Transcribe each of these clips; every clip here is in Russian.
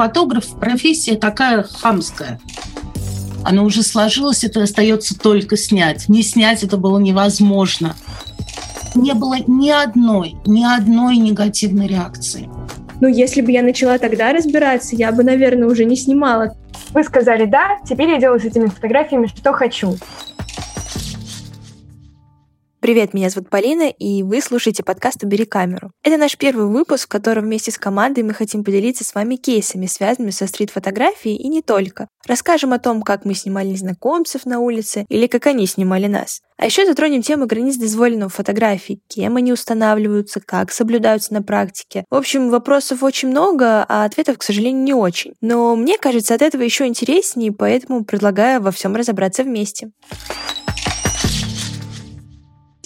фотограф профессия такая хамская. Она уже сложилась, это остается только снять. Не снять это было невозможно. Не было ни одной, ни одной негативной реакции. Ну, если бы я начала тогда разбираться, я бы, наверное, уже не снимала. Вы сказали «да», теперь я делаю с этими фотографиями, что хочу. Привет, меня зовут Полина, и вы слушаете подкаст «Убери камеру». Это наш первый выпуск, в котором вместе с командой мы хотим поделиться с вами кейсами, связанными со стрит-фотографией и не только. Расскажем о том, как мы снимали незнакомцев на улице или как они снимали нас. А еще затронем тему границ дозволенного фотографий, кем они устанавливаются, как соблюдаются на практике. В общем, вопросов очень много, а ответов, к сожалению, не очень. Но мне кажется, от этого еще интереснее, поэтому предлагаю во всем разобраться вместе.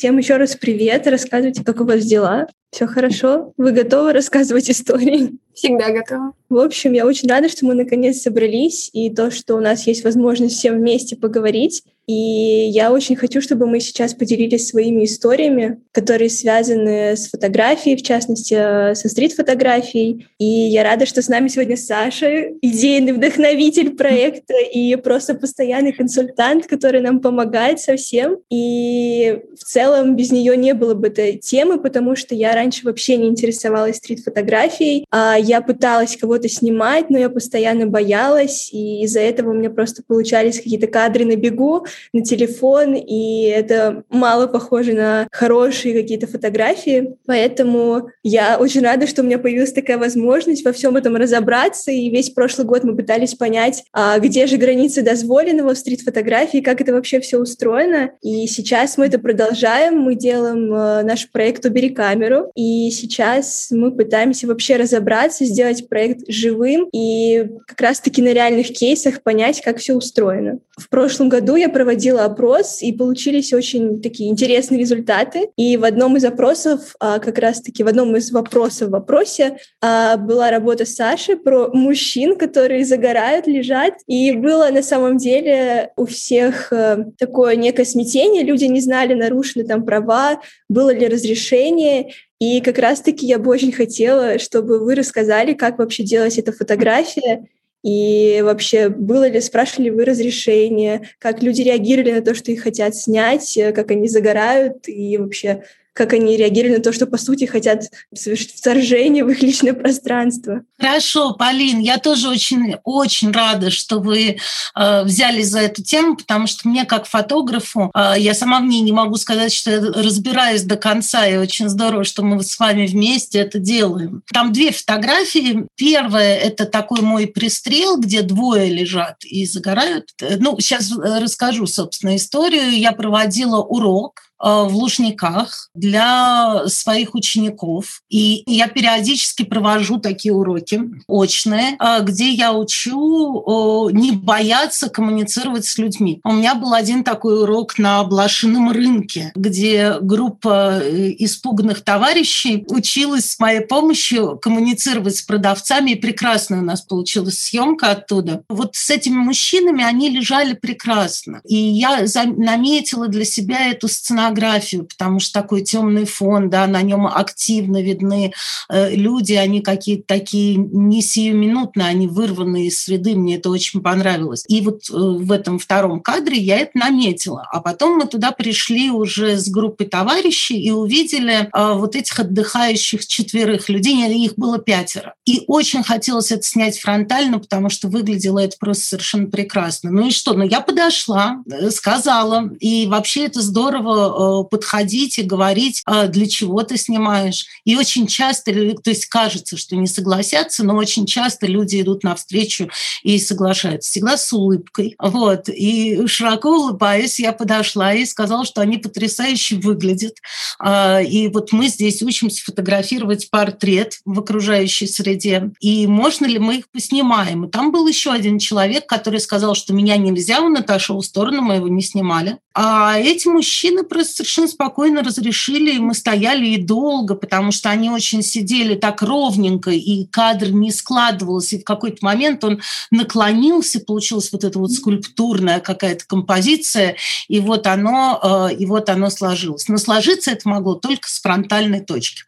Всем еще раз привет. Рассказывайте, как у вас дела. Все хорошо? Вы готовы рассказывать истории? Всегда готова. В общем, я очень рада, что мы наконец собрались, и то, что у нас есть возможность всем вместе поговорить. И я очень хочу, чтобы мы сейчас поделились своими историями, которые связаны с фотографией, в частности, со стрит-фотографией. И я рада, что с нами сегодня Саша, идейный вдохновитель проекта и просто постоянный консультант, который нам помогает со всем. И в целом без нее не было бы этой темы, потому что я раньше вообще не интересовалась стрит-фотографией. А я пыталась кого-то снимать, но я постоянно боялась, и из-за этого у меня просто получались какие-то кадры на бегу, на телефон, и это мало похоже на хорошие какие-то фотографии. Поэтому я очень рада, что у меня появилась такая возможность во всем этом разобраться, и весь прошлый год мы пытались понять, а где же границы дозволенного в стрит-фотографии, как это вообще все устроено. И сейчас мы это продолжаем, мы делаем э, наш проект «Убери камеру», и сейчас мы пытаемся вообще разобраться, сделать проект живым и как раз-таки на реальных кейсах понять, как все устроено. В прошлом году я проводила опрос, и получились очень такие интересные результаты. И в одном из опросов, а, как раз-таки в одном из вопросов в вопросе а, была работа Саши про мужчин, которые загорают, лежат. И было на самом деле у всех э, такое некое смятение. Люди не знали, нарушены там права, было ли разрешение. И как раз-таки я бы очень хотела, чтобы вы рассказали, как вообще делать эта фотография, и вообще, было ли, спрашивали вы разрешение, как люди реагировали на то, что их хотят снять, как они загорают, и вообще как они реагировали на то, что, по сути, хотят совершить вторжение в их личное пространство. Хорошо, Полин, я тоже очень, очень рада, что вы э, взялись за эту тему, потому что мне, как фотографу, э, я сама в ней не могу сказать, что я разбираюсь до конца, и очень здорово, что мы с вами вместе это делаем. Там две фотографии. Первая – это такой мой пристрел, где двое лежат и загорают. Ну, сейчас расскажу, собственно, историю. Я проводила урок Э, в Лужниках для своих учеников. И я периодически провожу такие уроки очные, э, где я учу не бояться коммуницировать с людьми. У меня был один такой урок на блошином рынке, где группа э, испуганных товарищей училась с моей помощью коммуницировать с продавцами, и прекрасно у нас получилась съемка оттуда. Вот с этими мужчинами они лежали прекрасно. И я наметила для себя эту сценографию фотографию, потому что такой темный фон, да, на нем активно видны э, люди, они какие-то такие не сиюминутные, они вырваны из среды, мне это очень понравилось. И вот э, в этом втором кадре я это наметила. А потом мы туда пришли уже с группой товарищей и увидели э, вот этих отдыхающих четверых людей, их было пятеро. И очень хотелось это снять фронтально, потому что выглядело это просто совершенно прекрасно. Ну и что? Ну я подошла, сказала, и вообще это здорово Э, подходить и говорить, а, для чего ты снимаешь. И очень часто, то есть кажется, что не согласятся, но очень часто люди идут навстречу и соглашаются. Всегда с улыбкой. Вот. И широко улыбаясь, я подошла и сказала, что они потрясающе выглядят. А, и вот мы здесь учимся фотографировать портрет в окружающей среде. И можно ли мы их поснимаем? И там был еще один человек, который сказал, что меня нельзя, он отошел в сторону, мы его не снимали. А эти мужчины просто совершенно спокойно разрешили, и мы стояли и долго, потому что они очень сидели так ровненько, и кадр не складывался, и в какой-то момент он наклонился, получилась вот эта вот скульптурная какая-то композиция, и вот оно, э, и вот оно сложилось. Но сложиться это могло только с фронтальной точки.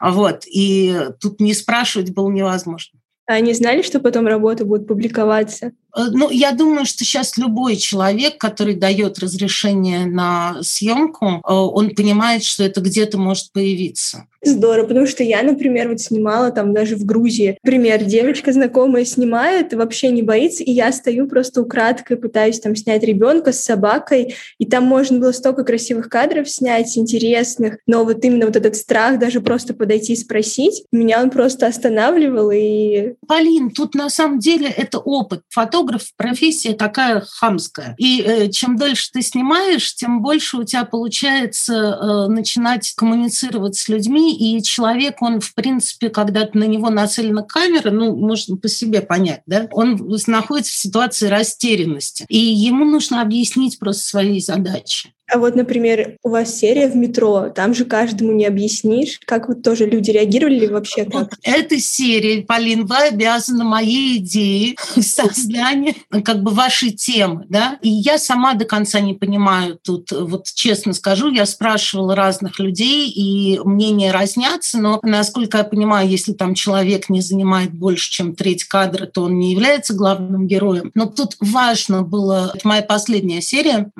Вот. И тут не спрашивать было невозможно. А они знали, что потом работа будет публиковаться? Э, ну, я думаю, что сейчас любой человек, который дает разрешение на съемку, э, он понимает, что это где-то может появиться. Здорово, потому что я, например, вот снимала там даже в Грузии. Пример, девочка знакомая снимает, вообще не боится, и я стою просто украдкой, пытаюсь там снять ребенка с собакой, и там можно было столько красивых кадров снять, интересных, но вот именно вот этот страх даже просто подойти и спросить, меня он просто останавливал, и... Полин, тут на самом деле это опыт. Фотограф – профессия такая хамская. И э, чем дольше ты снимаешь, тем больше у тебя получается э, начинать коммуницировать с людьми, и человек, он, в принципе, когда на него нацелена камера, ну, можно по себе понять, да, он находится в ситуации растерянности, и ему нужно объяснить просто свои задачи. А вот, например, у вас серия в метро, там же каждому не объяснишь. Как вот тоже люди реагировали вообще? Как? Вот эта серия, Полин, вы обязаны моей идее создания как бы вашей темы, да? И я сама до конца не понимаю тут, вот честно скажу, я спрашивала разных людей, и мнения разнятся, но, насколько я понимаю, если там человек не занимает больше, чем треть кадра, то он не является главным героем. Но тут важно было, это моя последняя серия,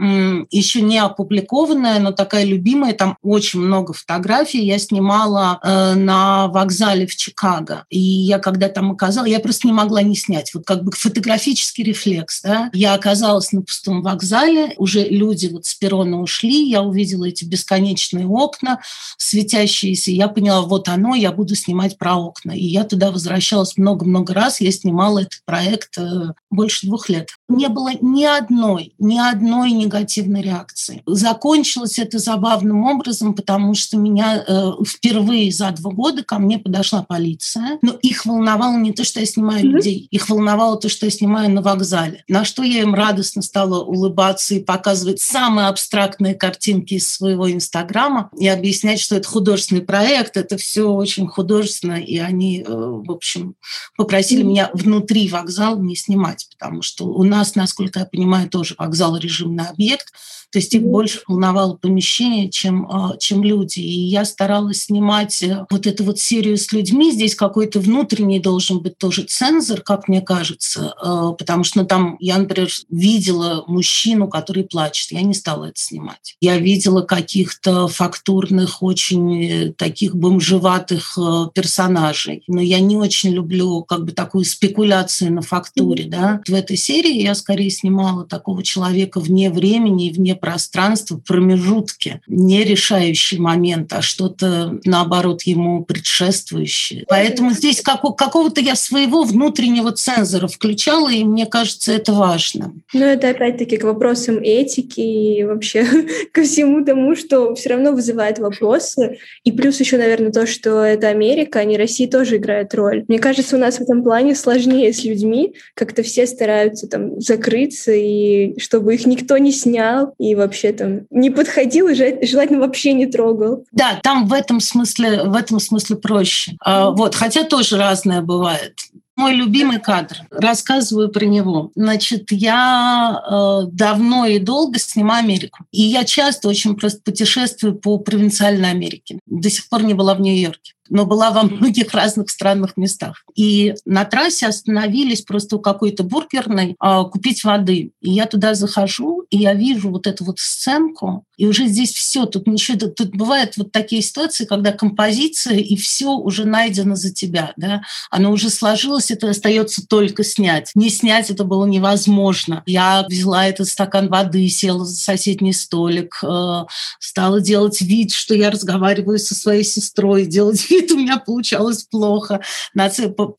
еще не опубликованная, но такая любимая, там очень много фотографий. Я снимала э, на вокзале в Чикаго. И я когда там оказалась, я просто не могла не снять. Вот как бы фотографический рефлекс. Да? Я оказалась на пустом вокзале, уже люди вот с перрона ушли, я увидела эти бесконечные окна светящиеся, я поняла, вот оно, я буду снимать про окна. И я туда возвращалась много-много раз, я снимала этот проект э, больше двух лет. Не было ни одной, ни одной негативной реакции. Закончилось это забавным образом, потому что меня э, впервые за два года ко мне подошла полиция. Но их волновало не то, что я снимаю mm-hmm. людей, их волновало то, что я снимаю на вокзале. На что я им радостно стала улыбаться и показывать самые абстрактные картинки из своего инстаграма и объяснять, что это художественный проект, это все очень художественно, и они, э, в общем, попросили mm-hmm. меня внутри вокзала не снимать, потому что у нас, насколько я понимаю, тоже вокзал режимный объект, то есть их больше волновало помещение, чем, а, чем люди. И я старалась снимать э, вот эту вот серию с людьми. Здесь какой-то внутренний должен быть тоже цензор, как мне кажется, а, потому что ну, там я, например, видела мужчину, который плачет. Я не стала это снимать. Я видела каких-то фактурных, очень э, таких бомжеватых э, персонажей. Но я не очень люблю как бы такую спекуляцию на фактуре. Да? В этой серии я скорее снимала такого человека вне времени и вне пространство, промежутки, не решающий момент, а что-то, наоборот, ему предшествующее. Поэтому здесь как, какого-то я своего внутреннего цензора включала, и мне кажется, это важно. Ну, это опять-таки к вопросам этики и вообще ко всему тому, что все равно вызывает вопросы. И плюс еще, наверное, то, что это Америка, а не Россия тоже играет роль. Мне кажется, у нас в этом плане сложнее с людьми. Как-то все стараются там закрыться, и чтобы их никто не снял, и вообще там не подходил и желательно вообще не трогал. Да, там в этом смысле, в этом смысле проще. А, вот, хотя тоже разное бывает. Мой любимый кадр. Рассказываю про него. Значит, я э, давно и долго снимаю Америку. И я часто очень просто путешествую по провинциальной Америке. До сих пор не была в Нью-Йорке но была во многих разных странных местах. И на трассе остановились просто у какой-то бургерной а, купить воды. И я туда захожу, и я вижу вот эту вот сценку, и уже здесь все, тут ничего, тут, бывают вот такие ситуации, когда композиция, и все уже найдено за тебя, да, оно уже сложилось, это остается только снять. Не снять это было невозможно. Я взяла этот стакан воды, села за соседний столик, э, стала делать вид, что я разговариваю со своей сестрой, делать вид, у меня получалось плохо.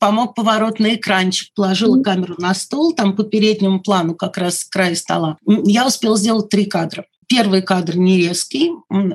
Помог поворот на экранчик, положила камеру на стол, там по переднему плану как раз край стола. Я успела сделать три кадра. Первый кадр не резкий,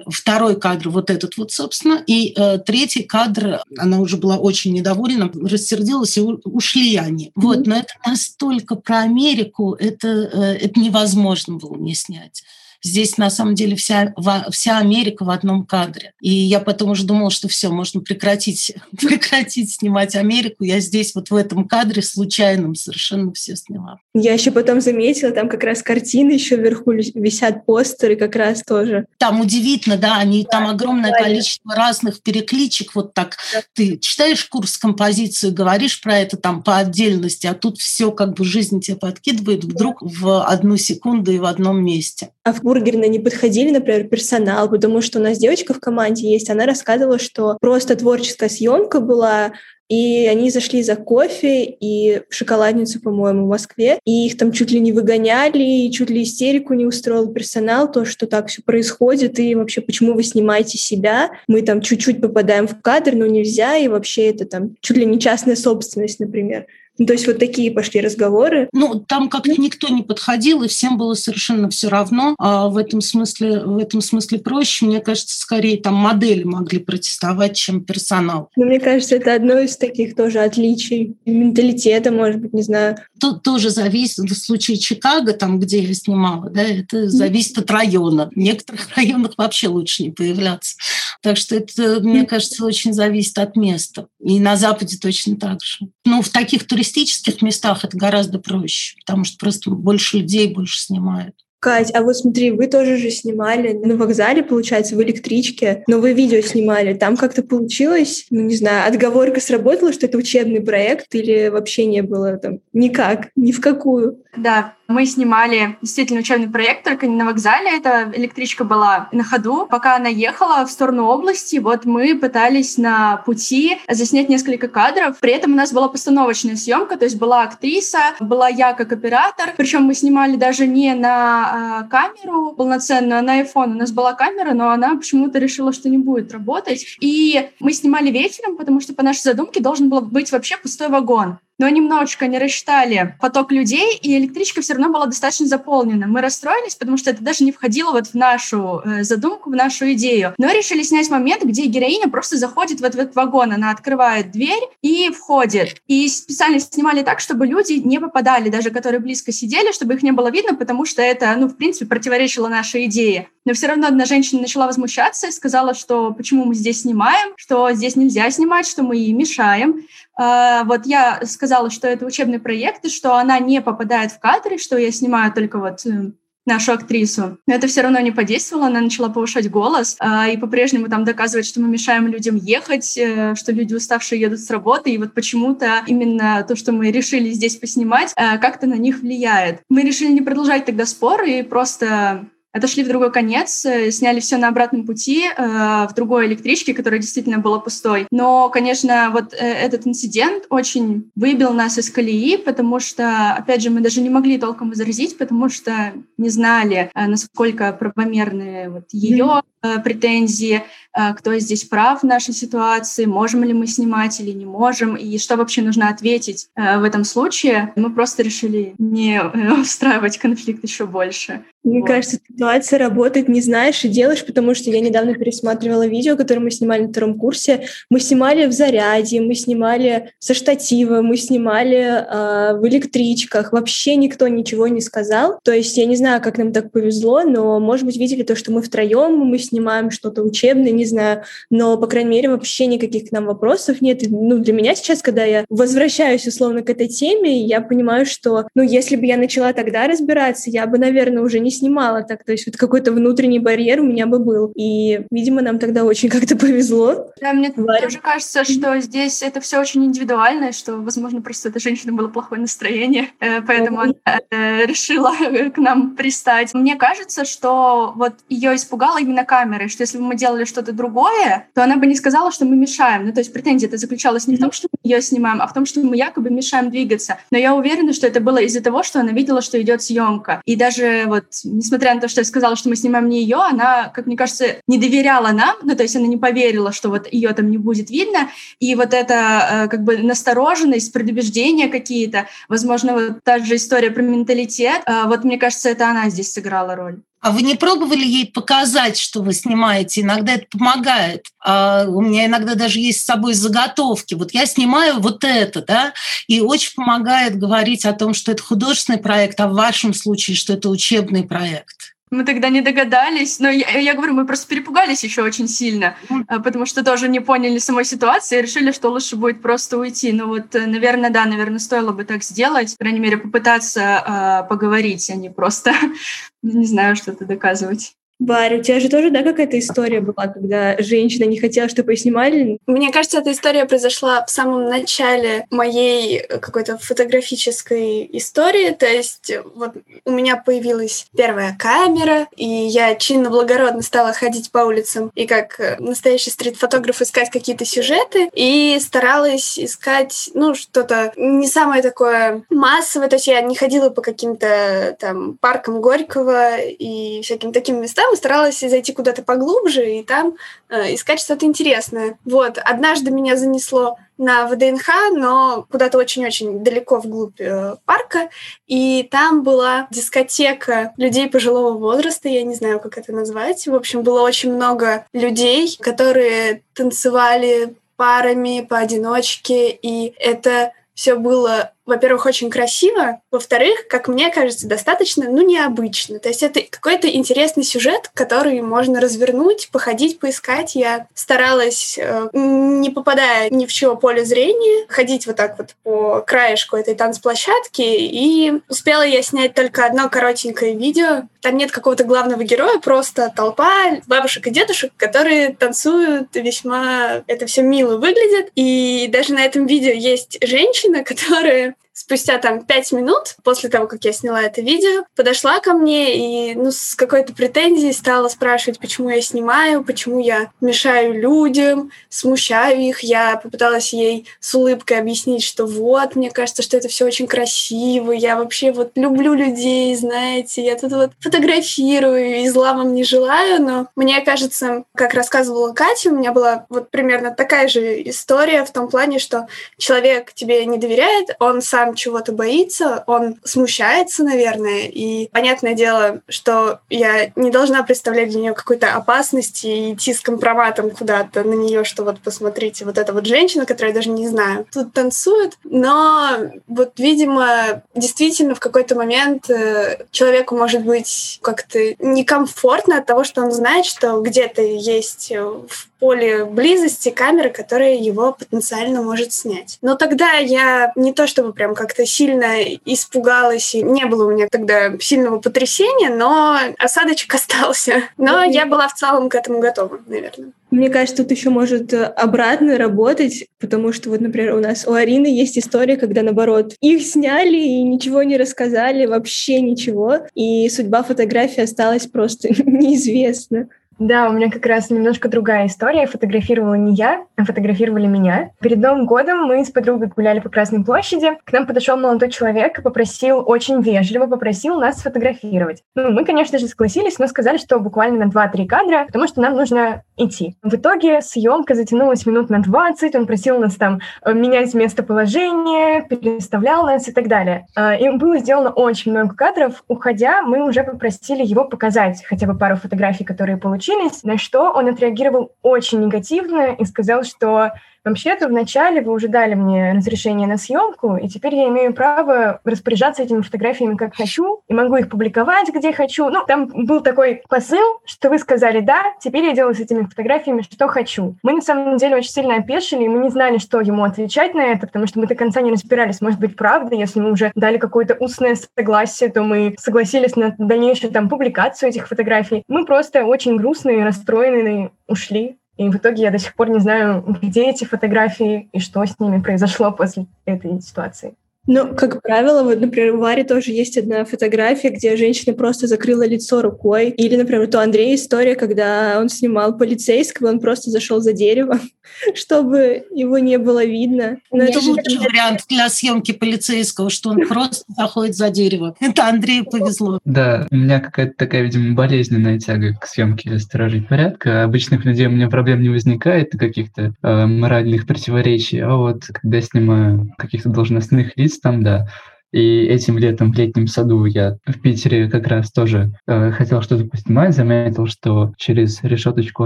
второй кадр вот этот вот, собственно, и э, третий кадр, она уже была очень недовольна, рассердилась, и ушли они. Вот, но это настолько про Америку, это, э, это невозможно было не снять. Здесь на самом деле вся, вся Америка в одном кадре. И я потом уже думала, что все, можно прекратить, прекратить снимать Америку. Я здесь вот в этом кадре случайном совершенно все сняла. Я еще потом заметила, там как раз картины еще вверху висят постеры как раз тоже. Там удивительно, да, они, да, там огромное да, количество разных перекличек. Вот так да. ты читаешь курс композицию, говоришь про это там по отдельности, а тут все как бы жизнь тебе подкидывает вдруг в одну секунду и в одном месте. А в бургерной не подходили, например, персонал, потому что у нас девочка в команде есть, она рассказывала, что просто творческая съемка была, и они зашли за кофе и в шоколадницу, по-моему, в Москве, и их там чуть ли не выгоняли, и чуть ли истерику не устроил персонал, то, что так все происходит, и вообще, почему вы снимаете себя, мы там чуть-чуть попадаем в кадр, но нельзя, и вообще это там чуть ли не частная собственность, например. Ну, то есть вот такие пошли разговоры. Ну, там как-то никто не подходил, и всем было совершенно все равно. А в этом смысле, в этом смысле проще. Мне кажется, скорее там модели могли протестовать, чем персонал. Ну, мне кажется, это одно из таких тоже отличий менталитета, может быть, не знаю. Тут тоже зависит, в случае Чикаго, там, где я снимала, да, это зависит от района. В некоторых районах вообще лучше не появляться. Так что это, мне кажется, очень зависит от места. И на Западе точно так же. Ну, в таких туристических туристических местах это гораздо проще, потому что просто больше людей больше снимают. Кать, а вот смотри, вы тоже же снимали на вокзале, получается, в электричке, но вы видео снимали. Там как-то получилось, ну не знаю, отговорка сработала, что это учебный проект или вообще не было там никак, ни в какую? Да, мы снимали действительно учебный проект, только не на вокзале. Эта электричка была на ходу. Пока она ехала в сторону области, вот мы пытались на пути заснять несколько кадров. При этом у нас была постановочная съемка, то есть была актриса, была я как оператор. Причем мы снимали даже не на э, камеру полноценную, а на iPhone. У нас была камера, но она почему-то решила, что не будет работать. И мы снимали вечером, потому что по нашей задумке должен был быть вообще пустой вагон но немножечко не рассчитали поток людей, и электричка все равно была достаточно заполнена. Мы расстроились, потому что это даже не входило вот в нашу э, задумку, в нашу идею. Но решили снять момент, где героиня просто заходит в этот вагон, она открывает дверь и входит. И специально снимали так, чтобы люди не попадали, даже которые близко сидели, чтобы их не было видно, потому что это, ну, в принципе, противоречило нашей идее. Но все равно одна женщина начала возмущаться и сказала, что почему мы здесь снимаем, что здесь нельзя снимать, что мы ей мешаем. А, вот я сказала, что это учебный проект, и что она не попадает в кадры, что я снимаю только вот э, нашу актрису. Но это все равно не подействовало, она начала повышать голос а, и по-прежнему там доказывать, что мы мешаем людям ехать, э, что люди уставшие едут с работы, и вот почему-то именно то, что мы решили здесь поснимать, э, как-то на них влияет. Мы решили не продолжать тогда спор и просто отошли в другой конец, э, сняли все на обратном пути э, в другой электричке, которая действительно была пустой. Но, конечно, вот э, этот инцидент очень выбил нас из колеи, потому что, опять же, мы даже не могли толком возразить, потому что не знали, насколько правомерны вот ее претензии, э, кто здесь прав в нашей ситуации, можем ли мы снимать или не можем, и что вообще нужно ответить э, в этом случае. Мы просто решили не э, устраивать конфликт еще больше. Мне вот. кажется, ситуация работает, не знаешь и делаешь, потому что я недавно пересматривала видео, которое мы снимали на втором курсе. Мы снимали в заряде, мы снимали со штатива, мы снимали э, в электричках. Вообще никто ничего не сказал. То есть я не знаю, как нам так повезло, но, может быть, видели то, что мы втроем, мы снимаем что-то учебное, не знаю. Но, по крайней мере, вообще никаких к нам вопросов нет. Ну, для меня сейчас, когда я возвращаюсь, условно, к этой теме, я понимаю, что, ну, если бы я начала тогда разбираться, я бы, наверное, уже не снимала так. То есть вот какой-то внутренний барьер у меня бы был. И, видимо, нам тогда очень как-то повезло. Да, мне Варя. тоже кажется, что здесь это все очень индивидуально, что, возможно, просто эта женщина было плохое настроение, э, поэтому она э, решила к нам пристать. Мне кажется, что вот ее испугала именно камера, что если бы мы делали что-то другое, то она бы не сказала, что мы мешаем. Ну, то есть претензия это заключалась не в том, что мы ее снимаем, а в том, что мы якобы мешаем двигаться. Но я уверена, что это было из-за того, что она видела, что идет съемка. И даже вот несмотря на то, что я сказала, что мы снимаем не ее, она, как мне кажется, не доверяла нам, ну, то есть она не поверила, что вот ее там не будет видно, и вот эта э, как бы настороженность, предубеждения какие-то, возможно, вот та же история про менталитет, э, вот мне кажется, это она здесь сыграла роль. А вы не пробовали ей показать, что вы снимаете? Иногда это помогает. А у меня иногда даже есть с собой заготовки. Вот я снимаю вот это, да, и очень помогает говорить о том, что это художественный проект, а в вашем случае, что это учебный проект. Мы тогда не догадались, но я, я говорю, мы просто перепугались еще очень сильно, mm. потому что тоже не поняли самой ситуации и решили, что лучше будет просто уйти. Ну вот, э, наверное, да, наверное, стоило бы так сделать, по крайней мере, попытаться э, поговорить, а не просто, не знаю, что-то доказывать. Барри, у тебя же тоже, да, какая-то история была, когда женщина не хотела, чтобы ее снимали? Мне кажется, эта история произошла в самом начале моей какой-то фотографической истории. То есть вот у меня появилась первая камера, и я чинно-благородно стала ходить по улицам и как э, настоящий стрит-фотограф искать какие-то сюжеты, и старалась искать, ну, что-то не самое такое массовое. То есть я не ходила по каким-то там паркам Горького и всяким таким местам, и старалась зайти куда-то поглубже и там э, искать что-то интересное. Вот. Однажды меня занесло на ВДНХ, но куда-то очень-очень далеко вглубь э, парка, и там была дискотека людей пожилого возраста, я не знаю, как это назвать. В общем, было очень много людей, которые танцевали парами, поодиночке, и это все было во-первых, очень красиво, во-вторых, как мне кажется, достаточно, ну, необычно. То есть это какой-то интересный сюжет, который можно развернуть, походить, поискать. Я старалась, э, не попадая ни в чего поле зрения, ходить вот так вот по краешку этой танцплощадки, и успела я снять только одно коротенькое видео. Там нет какого-то главного героя, просто толпа бабушек и дедушек, которые танцуют весьма... Это все мило выглядит. И даже на этом видео есть женщина, которая спустя там пять минут после того, как я сняла это видео, подошла ко мне и ну, с какой-то претензией стала спрашивать, почему я снимаю, почему я мешаю людям, смущаю их. Я попыталась ей с улыбкой объяснить, что вот, мне кажется, что это все очень красиво, я вообще вот люблю людей, знаете, я тут вот фотографирую и зла вам не желаю, но мне кажется, как рассказывала Катя, у меня была вот примерно такая же история в том плане, что человек тебе не доверяет, он сам сам чего-то боится, он смущается, наверное, и понятное дело, что я не должна представлять для нее какой-то опасности и идти с компроматом куда-то на нее, что вот посмотрите, вот эта вот женщина, которую я даже не знаю, тут танцует, но вот, видимо, действительно в какой-то момент э, человеку может быть как-то некомфортно от того, что он знает, что где-то есть в поле близости камеры, которая его потенциально может снять. Но тогда я не то чтобы прям как-то сильно испугалась, и не было у меня тогда сильного потрясения, но осадочек остался. Но я была в целом к этому готова, наверное. Мне кажется, тут еще может э, обратно работать, потому что вот, например, у нас у Арины есть история, когда, наоборот, их сняли и ничего не рассказали, вообще ничего, и судьба фотографии осталась просто неизвестна. Да, у меня как раз немножко другая история. Фотографировала не я, а фотографировали меня. Перед Новым годом мы с подругой гуляли по Красной площади. К нам подошел молодой человек и попросил, очень вежливо попросил нас сфотографировать. Ну, мы, конечно же, согласились, но сказали, что буквально на 2-3 кадра, потому что нам нужно идти. В итоге съемка затянулась минут на 20, он просил нас там э, менять местоположение, переставлял нас и так далее. А, и было сделано очень много кадров. Уходя, мы уже попросили его показать хотя бы пару фотографий, которые получили случились, на что он отреагировал очень негативно и сказал, что Вообще-то вначале вы уже дали мне разрешение на съемку, и теперь я имею право распоряжаться этими фотографиями как хочу, и могу их публиковать где хочу. Ну, там был такой посыл, что вы сказали «да», теперь я делаю с этими фотографиями, что хочу. Мы, на самом деле, очень сильно опешили, и мы не знали, что ему отвечать на это, потому что мы до конца не разбирались, может быть, правда, если мы уже дали какое-то устное согласие, то мы согласились на дальнейшую там публикацию этих фотографий. Мы просто очень грустные, расстроенные ушли. И в итоге я до сих пор не знаю, где эти фотографии и что с ними произошло после этой ситуации. Ну, как правило, вот, например, у Вари тоже есть одна фотография, где женщина просто закрыла лицо рукой. Или, например, вот у Андрея история, когда он снимал полицейского, он просто зашел за дерево, чтобы его не было видно. Но это лучший вариант для съемки полицейского, что он просто заходит за дерево. Это Андрею повезло. Да, у меня какая-то такая, видимо, болезненная тяга к съемке сторожей порядка. Обычных людей у меня проблем не возникает, каких-то э, моральных противоречий, а вот когда снимаю каких-то должностных лиц, там, да, И этим летом в летнем саду я в Питере как раз тоже э, хотел что-то поснимать, заметил, что через решеточку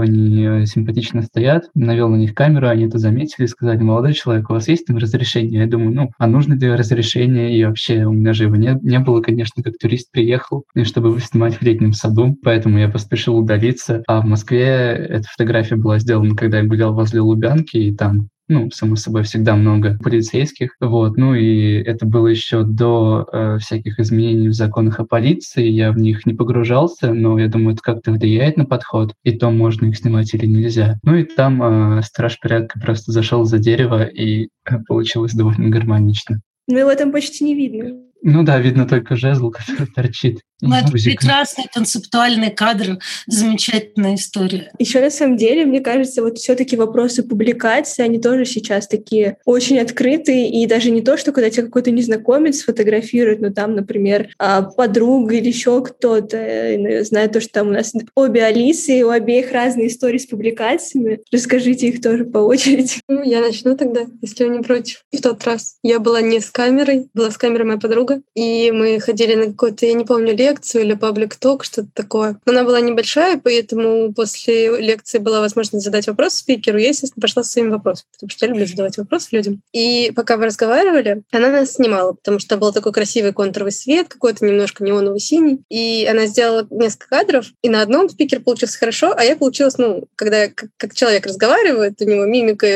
они э, симпатично стоят, навел на них камеру, они это заметили, сказали, молодой человек, у вас есть там разрешение? Я думаю, ну, а нужно ли разрешение? И вообще у меня же его не, не было, конечно, как турист приехал, и чтобы снимать в летнем саду, поэтому я поспешил удалиться. А в Москве эта фотография была сделана, когда я гулял возле Лубянки, и там ну, само собой, всегда много полицейских, вот, ну и это было еще до э, всяких изменений в законах о полиции, я в них не погружался, но я думаю, это как-то влияет на подход, и то, можно их снимать или нельзя. Ну и там э, страж порядка просто зашел за дерево, и э, получилось довольно гармонично. Ну его там почти не видно. Ну да, видно только жезл, который торчит. Ну, это прекрасный концептуальный кадр, замечательная история. Еще на самом деле, мне кажется, вот все-таки вопросы публикации, они тоже сейчас такие очень открытые, и даже не то, что когда тебя какой-то незнакомец фотографирует, но там, например, а, подруга или еще кто-то, я знаю то, что там у нас обе Алисы, и у обеих разные истории с публикациями. Расскажите их тоже по очереди. Ну, я начну тогда, если вы не против. В тот раз я была не с камерой, была с камерой моя подруга, и мы ходили на какой-то, я не помню, лекцию или паблик ток, что-то такое. Она была небольшая, поэтому после лекции была возможность задать вопрос спикеру. Я, естественно, пошла со своим вопросом, потому что я люблю задавать вопросы людям. И пока вы разговаривали, она нас снимала, потому что был такой красивый контуровый свет, какой-то немножко неоновый синий. И она сделала несколько кадров, и на одном спикер получился хорошо, а я получилась, ну, когда как, человек разговаривает, у него мимика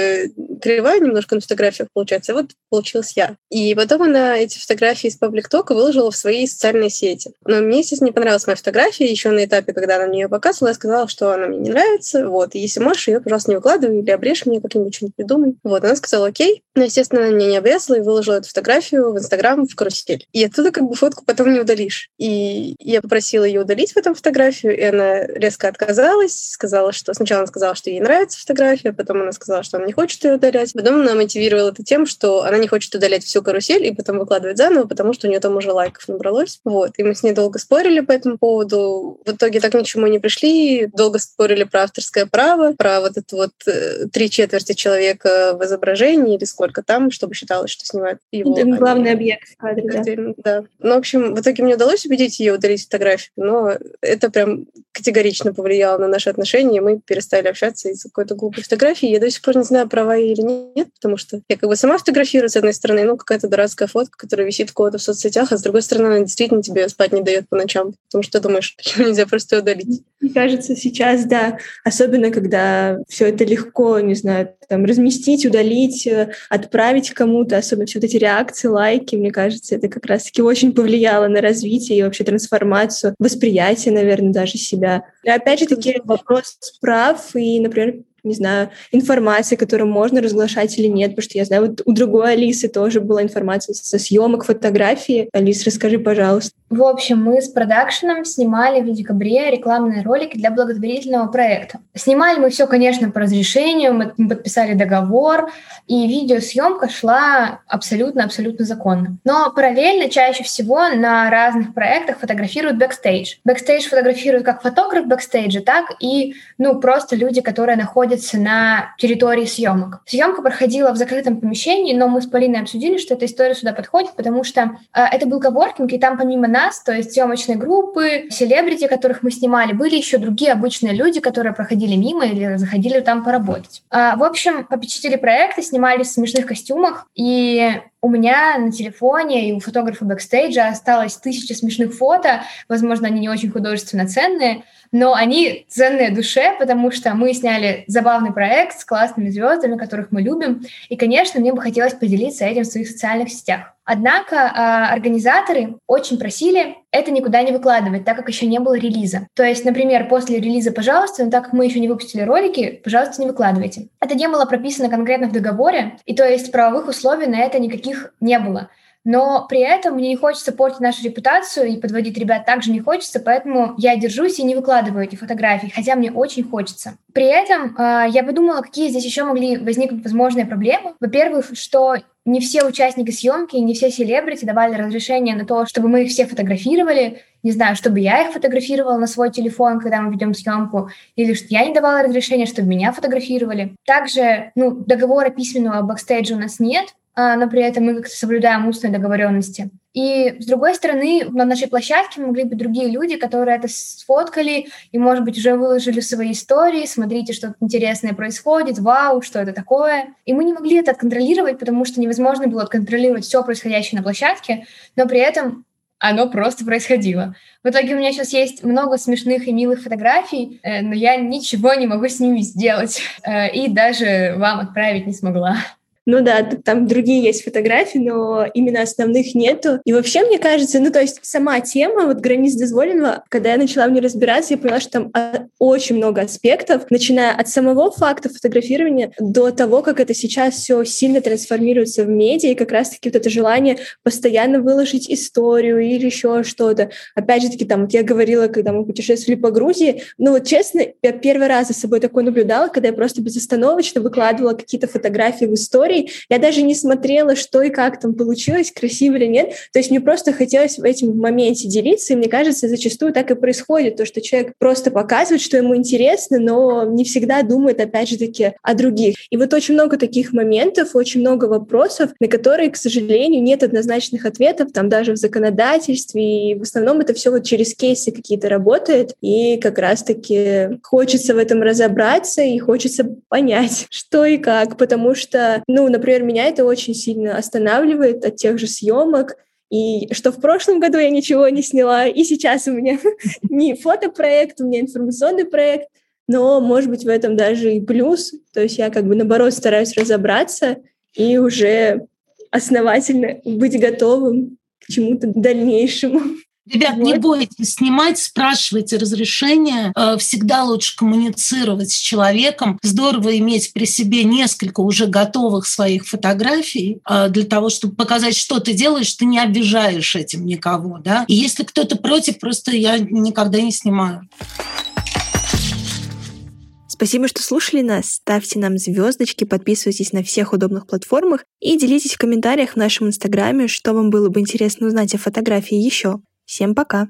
кривая немножко на фотографиях получается, вот получилась я. И потом она эти фотографии из паблик тока выложила в свои социальные сети. Но мне, естественно, не понравилась моя фотография. Еще на этапе, когда она мне ее показывала, я сказала, что она мне не нравится. Вот. И если можешь, ее, пожалуйста, не выкладывай или обрежь мне как-нибудь что-нибудь придумай. Вот. Она сказала окей. Но, естественно, она меня не обрезала и выложила эту фотографию в Инстаграм в карусель. И оттуда как бы фотку потом не удалишь. И я попросила ее удалить в этом фотографию, и она резко отказалась, сказала, что сначала она сказала, что ей нравится фотография, потом она сказала, что она не хочет ее удалять. Потом она мотивировала это тем, что она не хочет удалять всю карусель и потом выкладывать заново, потому что у нее там уже лайков набралось. Вот. И мы с ней долго спорили по этому поводу. В итоге так ничему не пришли. Долго спорили про авторское право, про вот это вот э, три четверти человека в изображении или сколько там, чтобы считалось, что снимает его. Это главный объект в кадре, да. да. Ну, в общем, в итоге мне удалось убедить ее удалить фотографию, но это прям категорично повлияло на наши отношения, и мы перестали общаться из-за какой-то глупой фотографии. Я до сих пор не знаю, права или нет, потому что я как бы сама фотографирую, с одной стороны, ну, какая-то дурацкая фотка, которая висит у кого-то в соцсетях, а с другой стороны, она действительно тебе спать не дает по ночам, потому что думаешь, почему нельзя просто удалить. Мне кажется, сейчас, да, особенно когда все это легко, не знаю, там, разместить, удалить, э, отправить кому-то, особенно все вот эти реакции, лайки, мне кажется, это как раз-таки очень повлияло на развитие и вообще трансформацию, восприятие, наверное, даже себя. И опять же таки вопрос прав и, например, не знаю, информации, которую можно разглашать или нет, потому что я знаю, вот у другой Алисы тоже была информация со съемок фотографии. Алис, расскажи, пожалуйста. В общем, мы с продакшеном снимали в декабре рекламные ролики для благотворительного проекта. Снимали мы все, конечно, по разрешению, мы подписали договор, и видеосъемка шла абсолютно-абсолютно законно. Но параллельно чаще всего на разных проектах фотографируют бэкстейдж. Бэкстейдж фотографируют как фотограф бэкстейджа, так и, ну, просто люди, которые находятся на территории съемок. Съемка проходила в закрытом помещении, но мы с Полиной обсудили, что эта история сюда подходит, потому что э, это был коворкинг, и там помимо нас, то есть съемочной группы, селебрити, которых мы снимали, были еще другие обычные люди, которые проходили мимо или заходили там поработать. А, в общем, попечители проекта снимались в смешных костюмах, и у меня на телефоне и у фотографа бэкстейджа осталось тысяча смешных фото. Возможно, они не очень художественно ценные, но они ценные душе, потому что мы сняли забавный проект с классными звездами, которых мы любим. И, конечно, мне бы хотелось поделиться этим в своих социальных сетях. Однако э, организаторы очень просили это никуда не выкладывать, так как еще не было релиза. То есть, например, после релиза, пожалуйста, но так как мы еще не выпустили ролики, пожалуйста, не выкладывайте. Это не было прописано конкретно в договоре, и то есть правовых условий на это никаких не было. Но при этом мне не хочется портить нашу репутацию и подводить ребят также не хочется, поэтому я держусь и не выкладываю эти фотографии, хотя мне очень хочется. При этом э, я подумала, какие здесь еще могли возникнуть возможные проблемы. Во-первых, что не все участники съемки, не все селебрити давали разрешение на то, чтобы мы их все фотографировали. Не знаю, чтобы я их фотографировала на свой телефон, когда мы ведем съемку, или что я не давала разрешения, чтобы меня фотографировали. Также, ну, договора письменного бэкстейджа у нас нет, но при этом мы как-то соблюдаем устные договоренности. И, с другой стороны, на нашей площадке могли быть другие люди, которые это сфоткали и, может быть, уже выложили свои истории, смотрите, что интересное происходит, вау, что это такое. И мы не могли это контролировать, потому что невозможно было контролировать все происходящее на площадке, но при этом оно просто происходило. В итоге у меня сейчас есть много смешных и милых фотографий, э, но я ничего не могу с ними сделать э, и даже вам отправить не смогла. Ну да, там другие есть фотографии, но именно основных нету. И вообще, мне кажется, ну то есть сама тема вот границ дозволенного, когда я начала в ней разбираться, я поняла, что там а, очень много аспектов, начиная от самого факта фотографирования до того, как это сейчас все сильно трансформируется в медиа, и как раз-таки вот это желание постоянно выложить историю или еще что-то. Опять же таки, там, вот я говорила, когда мы путешествовали по Грузии, ну вот честно, я первый раз за собой такое наблюдала, когда я просто безостановочно выкладывала какие-то фотографии в истории, историй. Я даже не смотрела, что и как там получилось, красиво или нет. То есть мне просто хотелось в этом моменте делиться, и мне кажется, зачастую так и происходит, то, что человек просто показывает, что ему интересно, но не всегда думает, опять же таки, о других. И вот очень много таких моментов, очень много вопросов, на которые, к сожалению, нет однозначных ответов, там даже в законодательстве, и в основном это все вот через кейсы какие-то работает, и как раз-таки хочется в этом разобраться, и хочется понять, что и как, потому что, ну, например, меня это очень сильно останавливает от тех же съемок, и что в прошлом году я ничего не сняла, и сейчас у меня не фотопроект, у меня информационный проект, но, может быть, в этом даже и плюс. То есть я как бы, наоборот, стараюсь разобраться и уже основательно быть готовым к чему-то дальнейшему. Ребят, вот. не бойтесь снимать, спрашивайте разрешения. Э, всегда лучше коммуницировать с человеком. Здорово иметь при себе несколько уже готовых своих фотографий э, для того, чтобы показать, что ты делаешь, ты не обижаешь этим никого. Да? И если кто-то против, просто я никогда не снимаю. Спасибо, что слушали нас. Ставьте нам звездочки, подписывайтесь на всех удобных платформах и делитесь в комментариях в нашем инстаграме, что вам было бы интересно узнать о фотографии еще. Всем пока!